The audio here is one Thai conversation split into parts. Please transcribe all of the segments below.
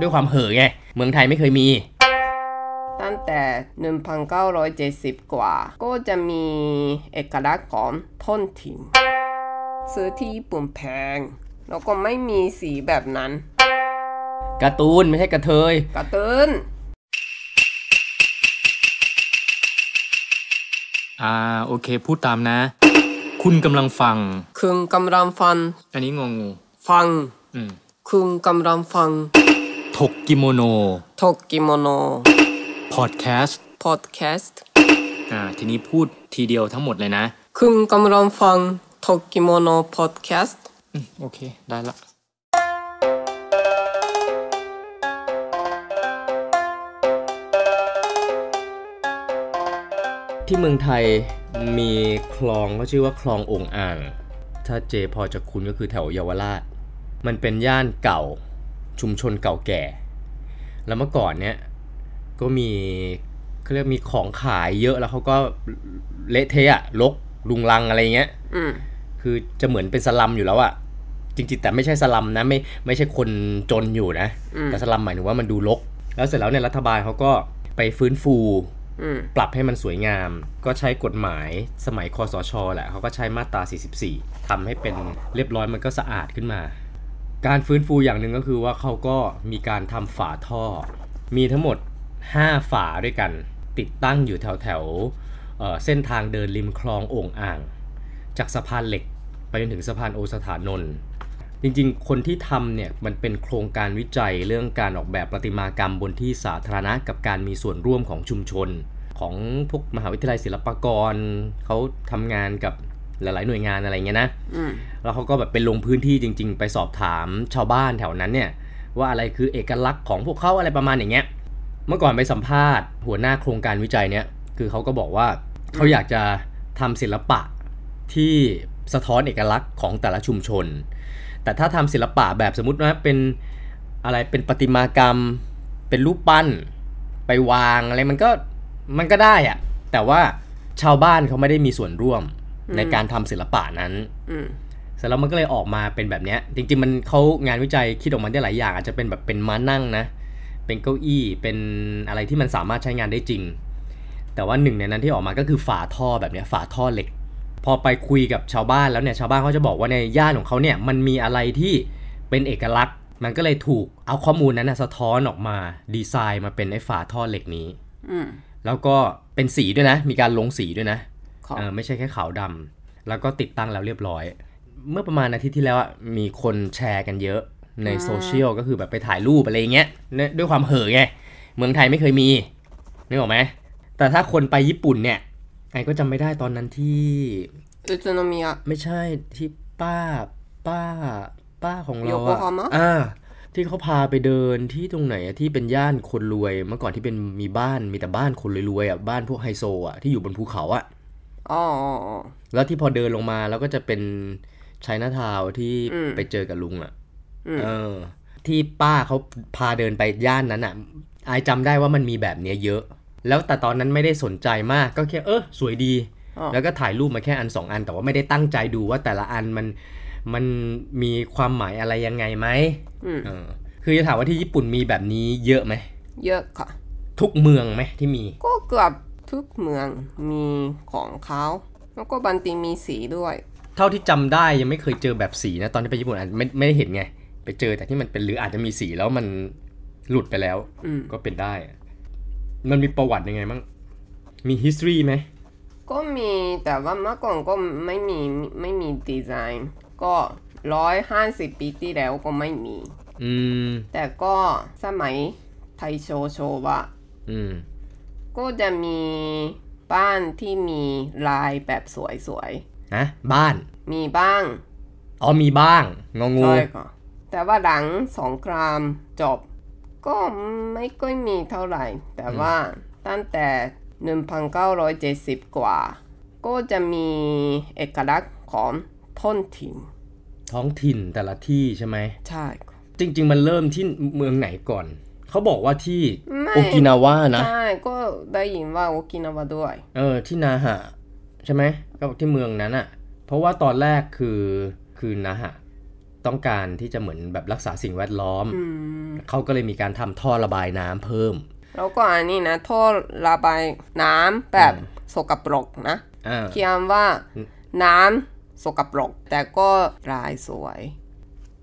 ด้วยความเห่อไง เมืองไทยไม่เคยมีตั้งแต่ 1,970 กว่า ก็จะมีเอกลักษณ์ของท้องถิ่นซื้อที่ญี่ปุ่นแพง แล้วก็ไม่มีสีแบบนั้นการ์ตูนไม่ใช่กระเทยกระตืนอ่าโอเคพูดตามนะ คุณกำลังฟัง คุณกำลังฟัง อันนี้งงงูฟัง อืม คุณกำลังฟัง ถกกิโมโนทกกิโมโนพอดแคสต์พอดแคสต์อ่าทีนี้พูดทีเดียวทั้งหมดเลยนะคุณกำลังฟังถกกิโมโนพอดแคสต์อืมโอเค ได้ละที่เมืองไทยมีคลองก็ชื่อว่าคลององอ่าง ถ้าเจพอจะคุ้นก็คือแถวเยาวราช มันเป็นย่านเก่า ชุมชนเก่าแก่ แล้วเมื่อก่อนเนี้ยก็มีเขาเรียกมีของขายเยอะแล้วเขาก็เละเทะอะรกลุงลังอะไรเงี้ยอืมคือจะเหมือนเป็นสลัมอยู่แล้วอะจริงๆแต่ไม่ใช่สลัมนะไม่ไม่ใช่คนจนอยู่นะอืมแต่สลัมหมายถึงว่ามันดูรกแล้วเสร็จแล้วเนี่ยรัฐบาลเขาก็ไปฟื้นฟูอืมปรับให้มันสวยงาม ก็ใช้กฎหมายสมัยคอสชแหละเขาก็ใช้มาตรา 44ทำให้เป็นเรียบร้อยมันก็สะอาดขึ้นมา การฟื้นฟูอย่างหนึ่งก็คือว่าเขาก็มีการทำฝาท่อ มีทั้งหมด 5 ฝาด้วยกัน ติดตั้งอยู่แถวแถวเเส้นทางเดินริมคลองโอ่งอ่าง จากสะพานเหล็กไปจนถึงสะพานโอสถานนท์จริงๆ คนที่ทำเนี่ยมันเป็นโครงการวิจัยเรื่องการออกแบบประติมากรรมบนที่สาธารณะกับการมีส่วนร่วมของชุมชน ของพวกมหาวิทยาลัยศิลปากรเขาทำงานกับ หลาย ๆ หน่วยงานอะไรเงี้ยนะอืมแล้วเขาก็แบบไปลงพื้นที่จริง ๆ ไปสอบถามชาวบ้านแถวนั้นเนี่ย ว่าอะไรคือเอกลักษณ์ของพวกเขาอะไรประมาณอย่างเงี้ย เมื่อก่อนไปสัมภาษณ์ หัวหน้าโครงการวิจัยเนี่ยคือเขาก็บอกว่าเขาอยากจะทำศิลปะที่สะท้อนเอกลักษณ์ของแต่ละชุมชน แต่ถ้าทำศิลปะแบบสมมติว่าเป็นอะไรเป็นประติมากรรม เป็นรูปปั้น ไปวางอะไรมันก็มันก็ได้อะแต่ว่าชาวบ้านเขาไม่ได้มีส่วนร่วม ในการทำศิลปะนั้นอืมเสร็จแล้วมันก็เลยออกมาเป็นแบบเนี้ย จริง ๆ มันเขางานวิจัยคิดออกมาได้หลายอย่าง อาจจะเป็นแบบเป็นม้านั่งนะ เป็นเก้าอี้เป็นอะไรที่มันสามารถใช้งานได้จริง แต่ว่าหนึ่งในนั้นที่ออกมาก็คือฝาท่อแบบเนี้ยฝาท่อเหล็ก พอไปคุยกับชาวบ้านแล้วเนี่ยชาวบ้านเขาจะบอกว่าในย่านของเขาเนี่ยมันมีอะไรที่เป็นเอกลักษณ์ มันก็เลยถูกเอาข้อมูลนั้นนะสะท้อนออกมาดีไซน์มาเป็นไอ้ฝาท่อเหล็กนี้อืมแล้วก็เป็นสีด้วยนะ มีการลงสีด้วยนะขอเออ ไม่ใช่แค่ขาวดำแล้วก็ติดตั้งแล้วเรียบร้อย เมื่อประมาณอาทิตย์ที่แล้วอะมีคนแชร์กันเยอะในโซเชียลก็คือแบบไปถ่ายรูปอะไรเงี้ยเนี่ยด้วยความเห่อไง เมืองไทยไม่เคยมีนึกออกไหมแต่ถ้าคนไปญี่ปุ่นเนี่ยไอ้ก็จำไม่ได้ตอนนั้นที่อุตโนมิยะไม่ใช่ที่ป้าป้า ป้าของเราโยโกอะฮาม่าอ่าที่เขาพาไปเดินที่ตรงไหนอะที่เป็นย่านคนรวย เมื่อก่อนที่เป็นมีบ้านมีแต่บ้านคนรวยๆอะบ้านพวกไฮโซอะที่อยู่บนภูเขาอะ อ๋ออ๋ออ๋อแล้วที่พอเดินลงมาแล้วก็จะเป็นชัยนาทาวน์ที่อืมไปเจอกับลุงอะอืมเออ ที่ป้าเขาพาเดินไปย่านนั้นอะอายจำได้ว่ามันมีแบบเนี้ยเยอะ แล้วแต่ตอนนั้นไม่ได้สนใจมากก็แค่เออสวยดีอ๋อแล้วก็ถ่ายรูปมาแค่อันสองอัน แต่ว่าไม่ได้ตั้งใจดูว่าแต่ละอันมันมันมีความหมายอะไรยังไงไหมอืมเออ คือจะถามว่าที่ญี่ปุ่นมีแบบนี้เยอะไหม เยอะค่ะ ทุกเมืองไหมที่มี ก็เกือบ ทุกเมืองมีของเขาแล้วก็บางทีมีสีด้วย เท่าที่จำได้ยังไม่เคยเจอแบบสีนะตอนที่ไปญี่ปุ่นอาจไม่ไม่ได้เห็นไง ไปเจอแต่ที่มันเป็นหรืออาจจะมีสีแล้วมันหลุดไปแล้วอืมก็เป็นได้อะมันมีประวัติยังไงบ้างมี history ไหมก็มีแต่ว่าเมื่อก่อนก็ไม่มีไม่มีดีไซน์ก็ร้อยห้าสิบปีที่แล้วก็ไม่มี อืม แต่ก็สมัยไทโชโชวะอืม ก็จะมีบ้านที่มีลายแบบสวยฮะบ้าน ๆ มีบ้างอ๋อมีบ้าง งองู ใช่ค่ะแต่ว่าหลังสงครามจบ ก็ไม่ค่อยมีเท่าไหร่ แต่ว่าตั้งแต่ 1,970 กว่า ก็จะมีเอกลักษณ์ของท้องถิ่นท้องถิ่นแต่ละที่ใช่ไหม ใช่ค่ะ จริง ๆ มันเริ่มที่เมืองไหนก่อน เขาบอกว่าที่ไม่โอกินาวะนะใช่ก็ได้ยินว่าโอกินาวาด้วย เออ ที่นาหะใช่ไหมก็ที่เมืองนั้นอะ่ะ เพราะว่าตอนแรกคือคือนาหะต้องการที่จะเหมือนแบบรักษาสิ่งแวดล้อมอืมเขาก็เลยมีการทำท่อระบายน้ำเพิ่ม แล้วก็อันนี้นะท่อระบายน้ำแบบสกปรกนะอ่าเขียนว่าน้ำสกปรก แต่ก็ลายสวย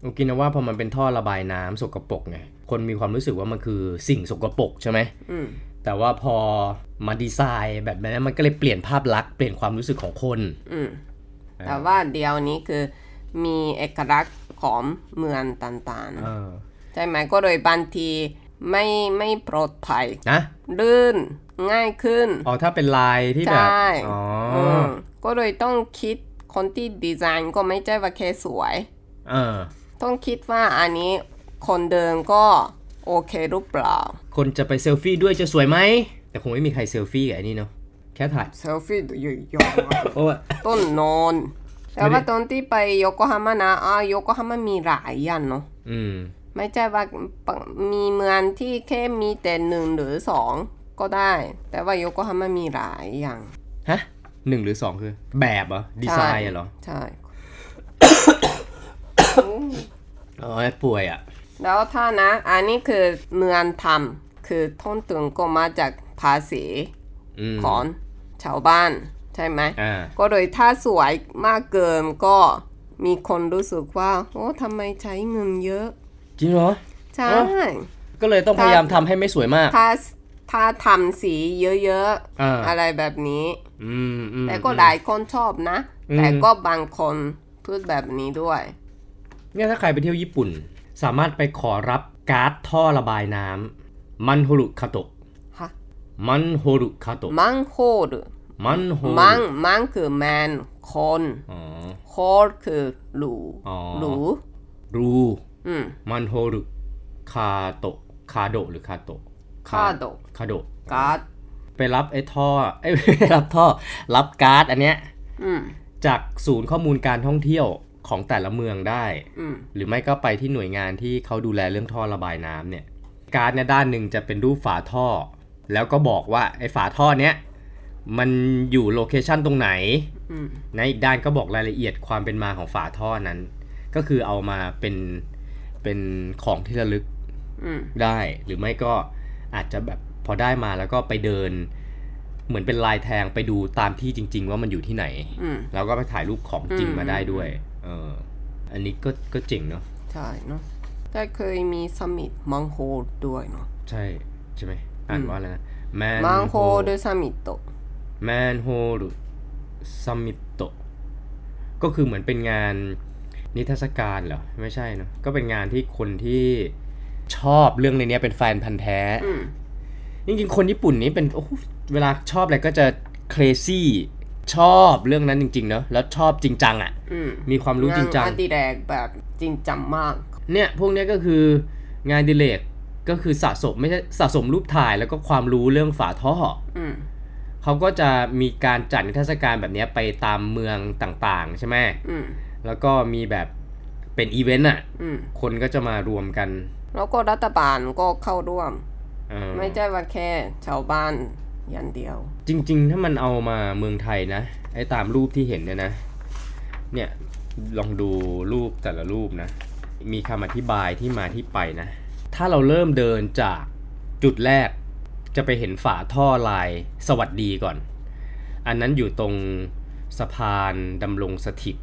โอกินาว่าพอมันเป็นท่อระบายน้ำสกปรกไง คนมีความรู้สึกว่ามันคือสิ่งสกปรกใช่ไหมอืมแต่ว่าพอมาดีไซน์แบบนั้นมันก็เลยเปลี่ยนภาพลักษณ์เปลี่ยนความรู้สึกของคนอืมแต่ว่าเดียวนี้คือมีเอกลักษณ์ของเมืองต่างเออๆใช่ไหมก็เลยบางทีไม่ไม่ปลอดภัยนะลื่นง่ายขึ้น อ๋อ ถ้าเป็นลายที่แบบใช่อ๋อมก็เลยต้องคิดคนที่ดีไซน์ก็ไม่ใช่ว่าแค่สวย เออ ต้องคิดว่าอันนี้ คนเดินก็โอเคหรือเปล่า คนจะไปเซลฟี่ด้วยจะสวยไหม แต่คงไม่มีใครเซลฟี่กับไอ้นี่เนาะแค่ถ่ายเซลฟี่ดูเยอะๆอะโอ้ยต้นนอนแต่ว่าตอนที่ไปโยโกฮาม่านะอ่าโยโกฮาม่ามีหลายอย่างเนาะอืมไม่ใช่ว่าปะมีเมืองที่แค่มีแต่หนึ่งหรือสองก็ได้ แต่ว่าโยโกฮาม่ามีหลายอย่างฮะหนึ่งหรือสองคือ แบบเหรอดีไซน์อะเหรอ ใช่อ๋อป่วยอะ แล้วถ้านะ อันนี้คือเมืองทำคือต้นทุนก็มาจากภาษีอืมของชาวบ้าน ใช่ไหมอ่าก็โดยถ้าสวยมากเกินก็มีคนรู้สึกว่า โอ้ทำไมใช้เงินเยอะ จริงเหรอ ใช่เอ้าก็เลยต้องพยายามทำให้ไม่สวยมาก ถ้าถ้าทำสีเยอะอ่าๆอะไรแบบนี้อืมอืมแต่ก็หลายคนชอบนะอืมแต่ก็บางคนพูดแบบนี้ด้วย เนี่ยถ้าใครไปเที่ยวญี่ปุ่น สามารถไปขอรับการ์ดท่อระบายน้ำマンホールカード ฮะ マンホールカード マンホール マンホール マン マン คือ man คนอ๋อ ホール คือรูอ๋อรูรูอืม マンホールカード カード หรือ カード カード カード การ์ดไปรับไอ้ท่อเอ้ยไม่รับท่อ รับการ์ดอันเนี้ยอืมจากศูนย์ข้อมูลการท่องเที่ยว ของแต่ละเมืองได้อืมหรือไม่ก็ไปที่หน่วยงานที่เขาดูแลเรื่องท่อระบายน้ำเนี่ย การ์ดเนี่ยด้านหนึ่งจะเป็นรูปฝาท่อ แล้วก็บอกว่าไอ้ฝาท่อเนี้ยมันอยู่ location ตรงไหนอืมในอีกด้านก็บอกรายละเอียดความเป็นมาของฝาท่อนั้น ก็คือเอามาเป็นเป็นของที่ระลึกอืมได้ หรือไม่ก็อาจจะแบบพอได้มาแล้วก็ไปเดิน เหมือนเป็นลายแทงไปดูตามที่จริง ๆ ว่ามันอยู่ที่ไหนอืมแล้วก็ไปถ่ายรูปของจริงอืมมาได้ด้วย เอออันนี้ก็ก็เจ๋งเนาะใช่เนาะแต่เคยมี summit マンホール ด้วยเนาะใช่ใช่ไหมอ่านว่าอะไรนะ man マンホールサミット マンホールサミット ก็คือเหมือนเป็นงานนิทรรศการเหรอ ไม่ใช่เนอะก็เป็นงานที่คนที่ชอบเรื่องในเนี้ยเป็นแฟนพันธ์แท้อืมจริงๆคนญี่ปุ่นนี้เป็นโอ้โหเวลาชอบอะไรก็จะเครซี่ ชอบเรื่องนั้นจริง ๆ เนอะแล้วชอบจริงจังอะ่ะอืมมีความรู้จริงจังงานอดิเรกแบบจริงจังมาก เนี่ยพวกเนี้ยก็คืองานอดิเลกก็คือสะสมไม่ใช่สะสมรูปถ่ายแล้วก็ความรู้เรื่องฝาท่ออืมเขาก็จะมีการจัดนิทรรศการแบบเนี้ยไปตามเมืองต่างๆ ใช่ไหมอืมแล้วก็มีแบบเป็นอีเวนต์อะอืมคนก็จะมารวมกัน แล้วก็รัฐบาลก็เข้าร่วมเออไม่ใช่ว่าแค่ชาวบ้าน อย่างเดียว จริง ๆ ถ้ามันเอามาเมืองไทยนะ ไอ้ตามรูปที่เห็นเนี่ยนะ เนี่ยลองดูรูปแต่ละรูปนะ มีคำอธิบายที่มาที่ไปนะ ถ้าเราเริ่มเดินจากจุดแรกจะไปเห็นฝาท่อลายสวัสดีก่อน อันนั้นอยู่ตรงสะพานดำรงสถิต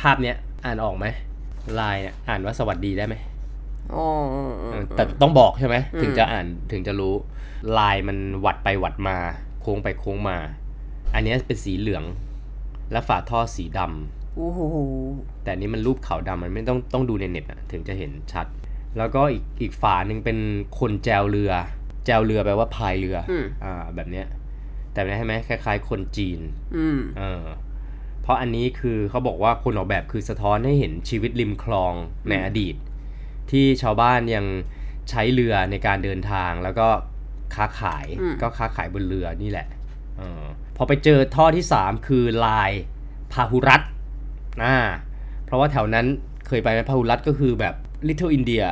ภาพเนี้ยอ่านออกไหมลายเนี่ยอ่านว่าสวัสดีได้ไหม แต่ต้องบอกใช่ไหมอืมถึงจะอ่านถึงจะรู้ลายมันหวัดไปหวัดมา โค้งไปโค้งมา อันเนี้ยเป็นสีเหลือง และฝาท่อสีดำโอ้โหแต่อันนี้มันรูปขาวดำมันไม่ต้องต้องดูในเน็ตอะถึงจะเห็นชัด แล้วก็อีกอีกฝาหนึ่งเป็นคนแจวเรือ แจวเรือแปลว่าพายเรืออมอ่าแบบเนี้ยแต่ไม่ใช่ไหมคล้าย ๆ คนจีนอืมเออเพราะอันนี้คือเขาบอกว่าคนออกแบบคือสะท้อนให้เห็นชีวิตริมคลองในอดีต ที่ชาวบ้านยังใช้เรือในการเดินทางแล้วก็ค้าขายอืมก็ค้าขายบนเรือนี่แหละเออพอไปเจอท่อที่ 3 คือลายพาหุรัตอ่าเพราะว่าแถวนั้นเคยไปไหมพาหุรัตก็คือแบบ Little India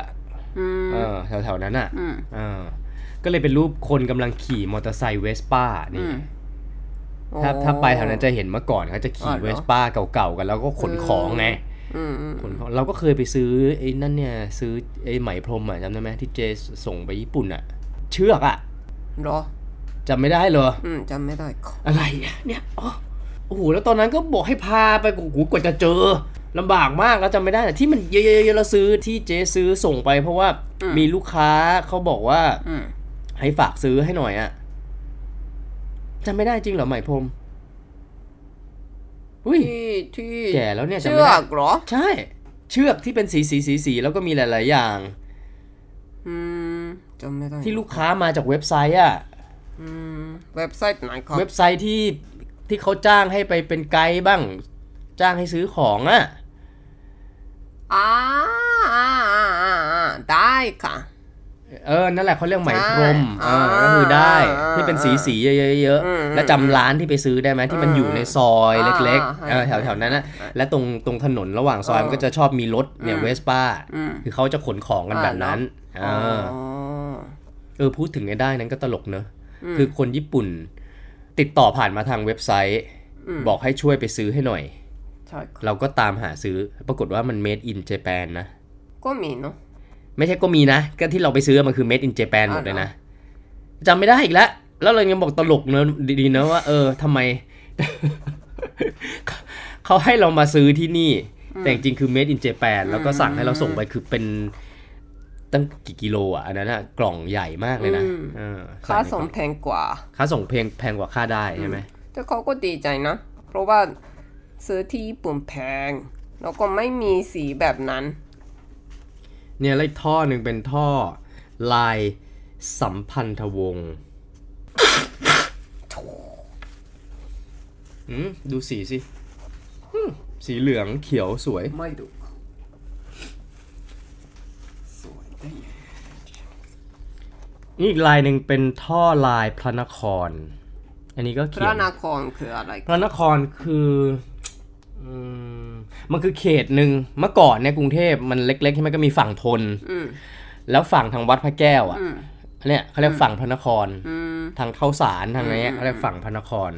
อืมเออแถวแถวๆนั้นอะอืมเออก็เลยเป็นรูปคนกำลังขี่มอเตอร์ไซค์เวสป้านี่อืมถ้าโอ้ถ้าไปแถวนั้นจะเห็นเมื่อก่อนเขาจะขี่อ๋อเหรอเวสป้าเก่าๆกันแล้วก็ขนของไงอืมอืม ขนของเราก็เคยไปซื้อไอ้นั่นเนี่ย ซื้อไอ้ไหมพรมอะจำได้ไหมที่เจส่งไปญี่ปุ่นอะ เชือกอะเหรอจำไม่ได้เหรออืมจำไม่ได้ค่ะอะไรเนี่ยเนี่ยอ๋อโอ้โหแล้วตอนนั้นก็บอกให้พาไปโอ้โหกว่าจะเจอลำบากมากแล้วจำไม่ได้แต่ที่มันเยอะๆๆเราซื้อที่เจ๊ซื้อส่งไป เพราะว่ามีลูกค้าเขาบอกว่าอืมให้ฝากซื้อให้หน่อยอะจำไม่ได้จริงเหรอไหมพรมอุ้ย ที่ที่แก่แล้วเนี่ยจำเชืไม่อได้กเหรอ ใช่ เชือกที่เป็นสีสีสีสีแล้วก็มีหลาย ๆ อย่างอืมจำไม่ได้ที่ลูกค้ามาจากเว็บไซต์อะอืมเว็บไซต์ไหนครับเว็บไซต์ที่ที่เขาจ้างให้ไปเป็นไกด์บ้าง จ้างให้ซื้อของอะอ่าอ่าอ่าอ่าอ่าได้ค่ะ เออ นั่นแหละเขาเรียกไหมพรมใช่เออก็คือได้อ่าที่เป็นสีสีเยอะอืมๆแล้วจำร้านที่ไปซื้อได้ไหมที่มันอยู่ในซอยอ่าเล็กอ่าๆเออแถวๆนั้นนะและตรงตรงถนนระหว่างซอยเออมันก็จะชอบมีรถเนี่ยอืมเวสป้าอืมคือเขาจะขนของกันแบบนั้นเออ๋ออเออพูดถึงไอ้ได้นั้นก็ตลกเนอะคือคนญี่ปุ่น ติดต่อผ่านมาทางเว็บไซต์ บอกให้ช่วยไปซื้อให้หน่อยใช่ค่ะเราก็ตามหาซื้อปรากฏว่ามัน made in Japan นะก็มีเนาะ ไม่ใช่ก็มีนะ ก็ที่เราไปซื้อมันคือ made in Japan อ่าหมดเลยนะจำไม่ได้อีกแล้ว แล้วเรายังบอกตลกเนอะดีๆเนอะว่า เออทำไม เขาให้เรามาซื้อที่นี่ แต่จริงๆคือ made in Japan แล้วก็สั่งให้เราส่งไปคือเป็นตั้งกี่กิโลอะ อันนั้นอะกล่องใหญ่มากเลยนะเออค่าใในกส่ล่งองแพงกว่า ค่าส่งเพลงแพงกว่าค่าได้ใช่ไหมแต่เขาก็ดีใจนะ เพราะว่าซื้อที่ญี่ปุ่นแพง แล้วก็ไม่มีสีแบบนั้น เนี่ยแล้วอีกท่อหนึ่งเป็นท่อลายสัมพันธวงศ์อืมดูสีสิอืมสีเหลืองเขียวสวย ไม่ดูสวยได้ไงนี่อีกลายหนึ่งเป็นท่อลายพระนคร อันนี้ก็พเขียระนนครคืออะไร พระนครคืออื มมันคือเขตหนึ่งเมื่อก่อนเนี่ยกรุงเทพมันเล็กๆใช่ไหมก็มีฝั่งทนอืมแล้วฝั่งทางวัดพระแก้วอะอืมอันเนี่ยเขาเรียกฝั่งพระนครอืมทางเข้าสารทางอะไรเงี้ยอืมเขาเรียกฝั่งพระนคร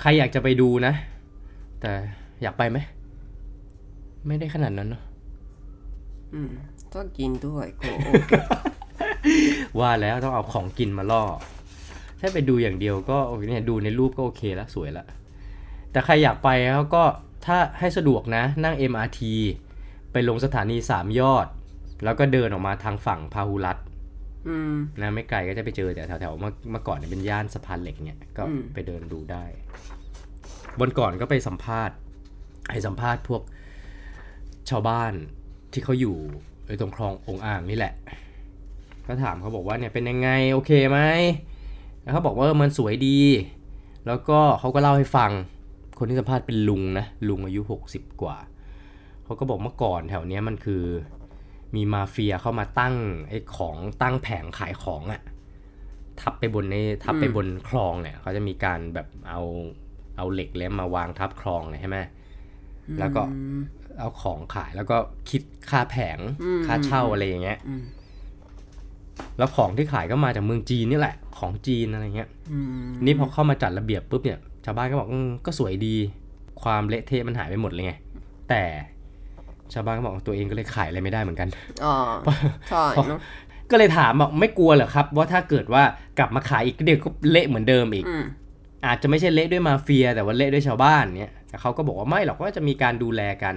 ใครอยากจะไปดูนะ แต่อยากไปไหมไม่ได้ขนาดนั้นเนอะอืมต้องกินด้วยโกว่าแล้วต้องเอาของกินมาล่อถ้าไปดูอย่างเดียวก็โอเคเนี่ยดูในรูปก็โอเคแล้วสวยแล้ว แต่ใครอยากไปแล้วก็ถ้าให้สะดวกนะนั่ง MRT ไปลงสถานีสามยอด แล้วก็เดินออกมาทางฝั่งพาหุรัตน์อืมนะไม่ไกลก็จะไปเจอแต่แถวๆเมื่อเมื่อก่อนเนี่ยเป็นย่านสะพานเหล็กเนี่ยก็อืมไปเดินดูได้วันก่อนก็ไปสัมภาษณ์ให้สัมภาษณ์พวกชาวบ้านที่เขาอยู่ไอ้ตรงคลององอ่างนี่แหละ ก็ถามเขาบอกว่าเนี่ยเป็นยังไงโอเคไหมแล้วเขาบอกว่าเออมันสวยดี แล้วก็เขาก็เล่าให้ฟัง คนที่สัมภาษณ์เป็นลุงนะลุงอายุ 60 กว่าเขาก็บอกเมื่อก่อนแถวเนี้ยมันคือ มีมาเฟียเข้ามาตั้งไอ้ของตั้งแผงขายของอะ่ะทับไปบนในทับไปบนคลองเนี่ยเขาจะมีการแบบเอาเอาเหล็กแหลมมาวางทับคลองเลยใช่ไหมแล้วก็เอาของขายแล้วก็คิดค่าแผงอืมค่าเช่าอะไรอย่างเงี้ยอืมแล้วของที่ขายก็มาจากเมืองจีนนี่แหละ ของจีนอะไรเงี้ยอืมนี่พอเข้ามาจัดระเบียบปุ๊บเนี่ย ชาวบ้านก็บอกอืมก็สวยดี ความเละเทะมันหายไปหมดเลยไง แต่ชาวบ้านก็บอกตัวเองก็เลยขายอะไรไม่ได้เหมือนกันอ๋อใช่เนาะก็เลยถามบอกไม่กลัวเหรอครับ ว่าถ้าเกิดว่ากลับมาขายอีกเดี๋ยวก็เละเหมือนเดิมอีกอืมอาจจะไม่ใช่เละด้วยมาเฟีย แต่ว่าเละด้วยชาวบ้านเนี่ยแต่เขาก็บอกว่าไม่หรอกก็จะมีการดูแลกัน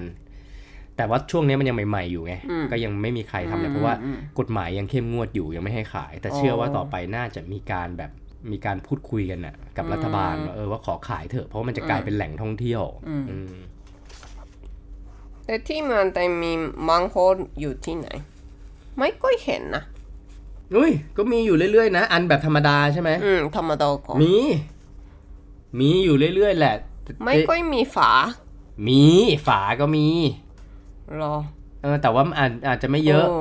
แต่ว่าช่วงนี้มันยังใหม่ๆอยู่ไงอืมก็ยังไม่มีใครทำเลยอืมเพราะว่าอืมกฎหมายยังเข้มงวดอยู่ยังไม่ให้ขาย แต่อ๋อเชื่อว่าต่อไปน่าจะมีการแบบ มีการพูดคุยกันน่ะกับอืมรัฐบาลว่าเออว่าขอขายเถอะเพราะว่ามันจะกลายเป็นแหล่งท่องเที่ยวอืมอืมแต่ที่เมืองไทยมีมังโฮอยู่ที่ไหน ไม่ค่อยเห็นนะอุ้ยก็มีอยู่เรื่อยๆนะ อันแบบธรรมดาใช่ไหมอืมธรรมดาก่อนมี มีอยู่เรื่อยๆแหละ ไม่ค่อยมีฝา มีฝาก็มีหรอเออแต่ว่ามันอาจอาจจะไม่เยอะโ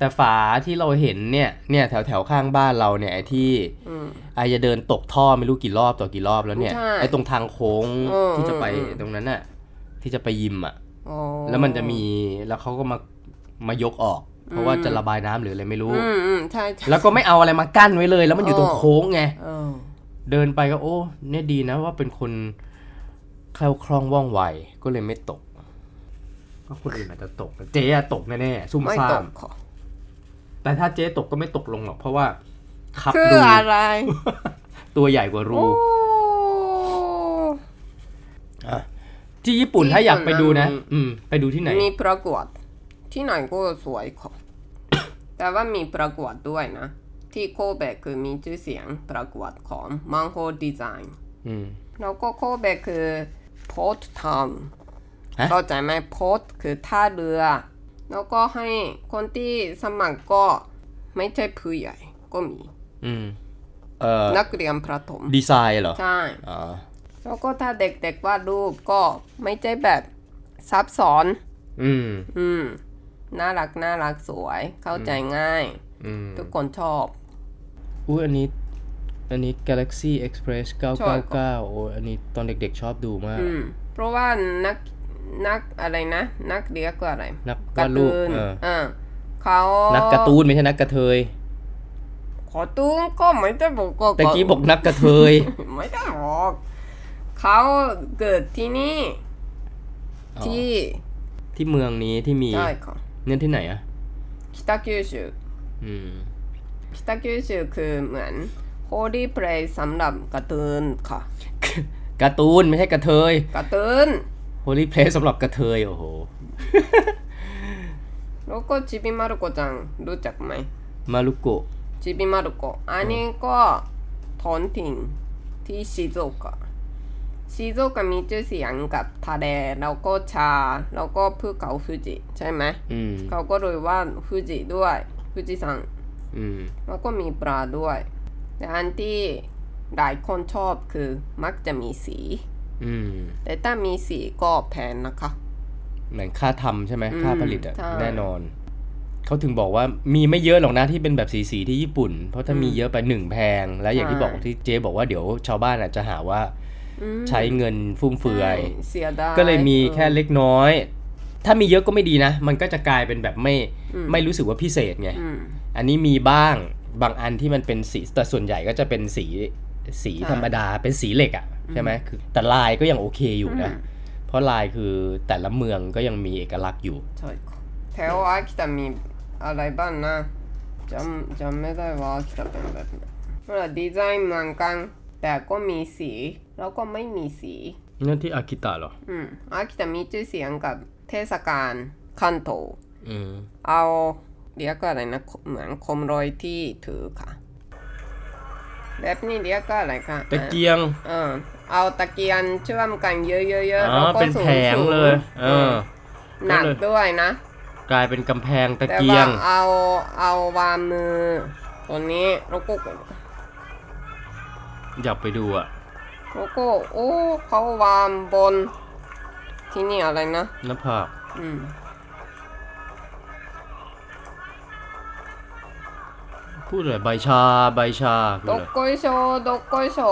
แต่ฝาที่เราเห็นเนี่ยเนี่ยแถวแถวๆข้างบ้านเราเนี่ยไอ้ที่อืมไอจะเดินตกท่อไม่รู้กี่รอบต่อกี่รอบแล้วเนี่ยใช่ไอ้ตรงทางโค้งเออที่จะไปเออเออตรงนั้นน่ะที่จะไปยิมอะอ๋อแล้วมันจะมีแล้วเขาก็มามายกออก เพราะว่าจะระบายน้ำหรืออะไรไม่รู้อืมอืมใช่ใช่แล้วก็ไม่เอาอะไรมากั้นไว้เลย แล้วมันอยู่ตรงเออโค้งไงเออเดินไปก็โอ้ เนี่ยดีนะว่าเป็นคนแคล่วคล่องว่องไวก็เลยไม่ตกก็คนอื่นอาจจะตกเจ๊อะตกแน่ๆซุ่มไม่ซ่าตมกค่ะ แต่ถ้าเจ๊ตกก็ไม่ตกลงหรอก เพราะว่าคับคือรูอะไร ตัวใหญ่กว่ารูโอ้อะที่ญี่ปุ่นถ้าอยากไปดูนะญี่ปุ่นนะ อืม ไปดูที่ไหน มีประกวด ที่ไหนก็สวยค่ะแต่ว่ามีประกวดด้วยนะ ที่โคเบะคือมีชื่อเสียงประกวดของมังโฮดีไซน์อืมแล้วก็โคเบะคือโพสต์ทาวน์ฮะเข้าใจไหมโพสต์คือท่าเรือ แล้วก็ให้คนที่สมัครก็ไม่ใช่ผู้ใหญ่ก็มี อืมเอ่อนักเรียนประถมดีไซน์เหรอ ใช่อ๋อแล้วก็ถ้าเด็กๆวาดรูปก็ไม่ใช่แบบซับซ้อน อืม อืม น่ารักน่ารักสวย เข้าใจง่าย อืมทุกคนชอบ อุ้ยอันนี้ อันนี้ Galaxy Express ชอบ999 โอ้ยอันนี้ตอนเด็กๆชอบดูมาก อืม เพราะว่านัก นักอะไรนะ นักเดียกว่าอะไร นักการ์ตูนอ่เขานักการ์ตูนไม่ใช่นักกระเทยขอตูนก็ไม่ได้บอกก็ตะกี้บอกนักกระเทย ไม่ได้บอกเขาเกิดที่นี่ ที่ที่เมืองนี้ที่มีเนี่ยที่ไหนอะคิตาคิวชูคิตาคิวชูคือเหมือนโฮลี่เพลย์สำหรับกระตูนค่ะกระตูนไม่ใช่กระเทยกระตูน Holy Place สำหรับกระเทย โอ้โหแล้วก็ชิบิมารุโกะจังรู้จักไหมมารุโกะชิบิมารุโกะอันนี้ก็ท้องถิ่นที่ชิโซโอกะชิโซโอกะมีชื่อเสียงกับทะเลแล้วก็ชา แล้วก็ภูเขาฟูจิใช่ไหมอืมเขาก็เลยว่าฟูจิด้วยฟูจิซังอืมแล้วก็มีปลาด้วย แต่อันที่หลายคนชอบคือมักจะมีสีอืม แต่ถ้ามีสีก็แพงนะคะ เหมือนค่าทำใช่ไหมอืมค่าผลิตอะใช่แน่นอน เขาถึงบอกว่ามีไม่เยอะหรอกนะที่เป็นแบบสีสีๆที่ญี่ปุ่น เพราะถ้ามีเยอะไปหนึ่งแพง แล้วอย่างที่ใช่บอกที่เจ๊บอกว่าเดี๋ยวชาวบ้านอาจจะหาว่าอืมใช้เงินฟุ่มเฟือยเสียดายก็เลยมีแค่ออเล็กน้อย ถ้ามีเยอะก็ไม่ดีนะ มันก็จะกลายเป็นแบบไม่อืมไม่รู้สึกว่าพิเศษไงอืมอันนี้มีบ้างบางอันที่มันเป็นสีแต่ส่วนใหญ่ก็จะเป็นสี สีใช่ธรรมดาเป็นสีเหล็กอะ่ะใช่ไหมคือแต่ลายก็ยังโอเคอยู่นะอืมเพราะลายคือแต่ละเมืองก็ยังมีเอกลักษณ์อยู่ใช่ค่ะแถวอากิตะมีอะไรบ้างนะจำจำไม่ได้ว่าอากิตะเป็นแบบไหนเวลาดีไซน์เหมือนกันแต่ก็มีสี แล้วก็ไม่มีสีนั่นที่อากิตะเหรอ อืมอากิตะมีชื่อเสียงกับเทศกาลคันโตอืมเอาเรียกว่าอะไรนะ เหมือนโคมรอยที่ถือค่ะ แบบนี้เรียกว่าอะไรคะตะเกียง เออ เอาตะเกียงเชื่อมกันเยอะๆๆอ๋แล้วอก็เป็นสูแผงๆเลย เออ หนักก็เลยด้วยนะ กลายเป็นกำแพงตะแต่เกียว่างเอาเอาวางมือตัวนี้แล้วก็อยากไปดูอะแล้วก็โอ้เขาวางบน ที่นี่อะไรนะหน้าผากอืม พูดเลยใบชาใบชาคือ ど อะไร っこいしょどっこいしょ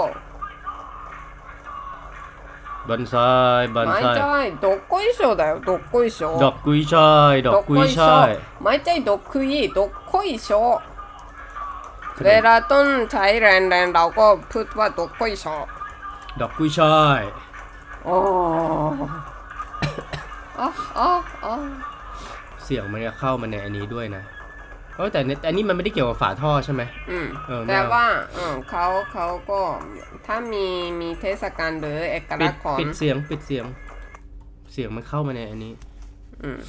บันไซายบัน ไม่ ไซาย ใช่どっこいしょだよどっこいしょ ดอกกุยช่ายดอกกุยช่าย ไม่ใช่ดอกคุยดอกคุยโชเวลาต้องใช้แรงๆเราก็พูดว่าดอกคุยโช ดอกกุยช่าย โอ้อ๋ออ๋ออ๋อ เสียงมันจะเข้ามาในอันนี้ด้วยนะ เออแต่ในอันนี้มันไม่ได้เกี่ยวกับฝาท่อใช่ไหม อืมเออไม่แต่เอา ว่าอืมเขาเขาก็ถ้ามีมีเทศกาลหรือเอกปิลัดกษณ์ของปิดเสียงปิดเสียง เสียงมันเข้ามาในอันนี้ อืม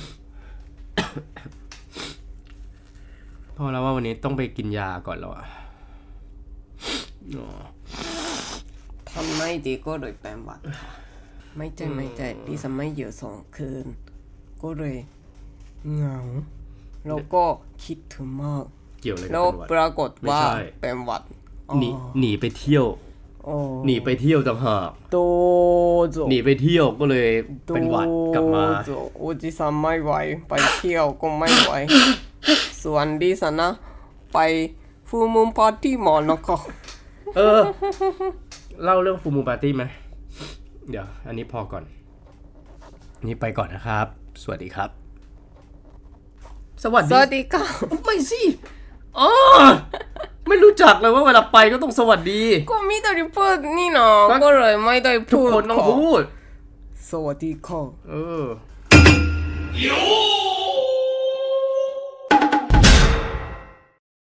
พอแล้วว่าวันนี้ต้องไปกินยาก่อนแล้วอะอ๋อทำไม่ดีก็เลยเป็นหวัดค่ะไม่ใช่ไม่ใช่ดิฉันไม่อยู่สองคืน ก็เลยเหงา แล้วก็คิดถึงมาก เกี่ยวอะไรกับแล้วเป็นหวัด ปรากฏว่าไม่ใช่ เป็นหวัดหนีหนีไปเที่ยวโอ้หนีไปเที่ยวต่างหากโดโจหนีไปเที่ยวก็เลยเป็นหวัดกลับมาโดโจโอจิซันไม่ไหว ไปเที่ยวก็ไม่ไหว ส่วนดิฉันนะ ไปฟูมูลปาร์ตี้หมอนะคะเออ เล่าเรื่องฟูมูปาร์ตี้ไหมเดี๋ยว อันนี้พอก่อน นี่ไปก่อนนะครับ สวัสดีครับ สวัสสดีวัสดีค่ะไม่สิอ๋อไม่รู้จักเลยว่าเวลาไปก็ต้องสวัสดีก็มิโดริพูดนี่เนาะก็ก็เลยไม่ได้ทุกพูดคนต้องค่ะพูดสวัสดีค่ะเออ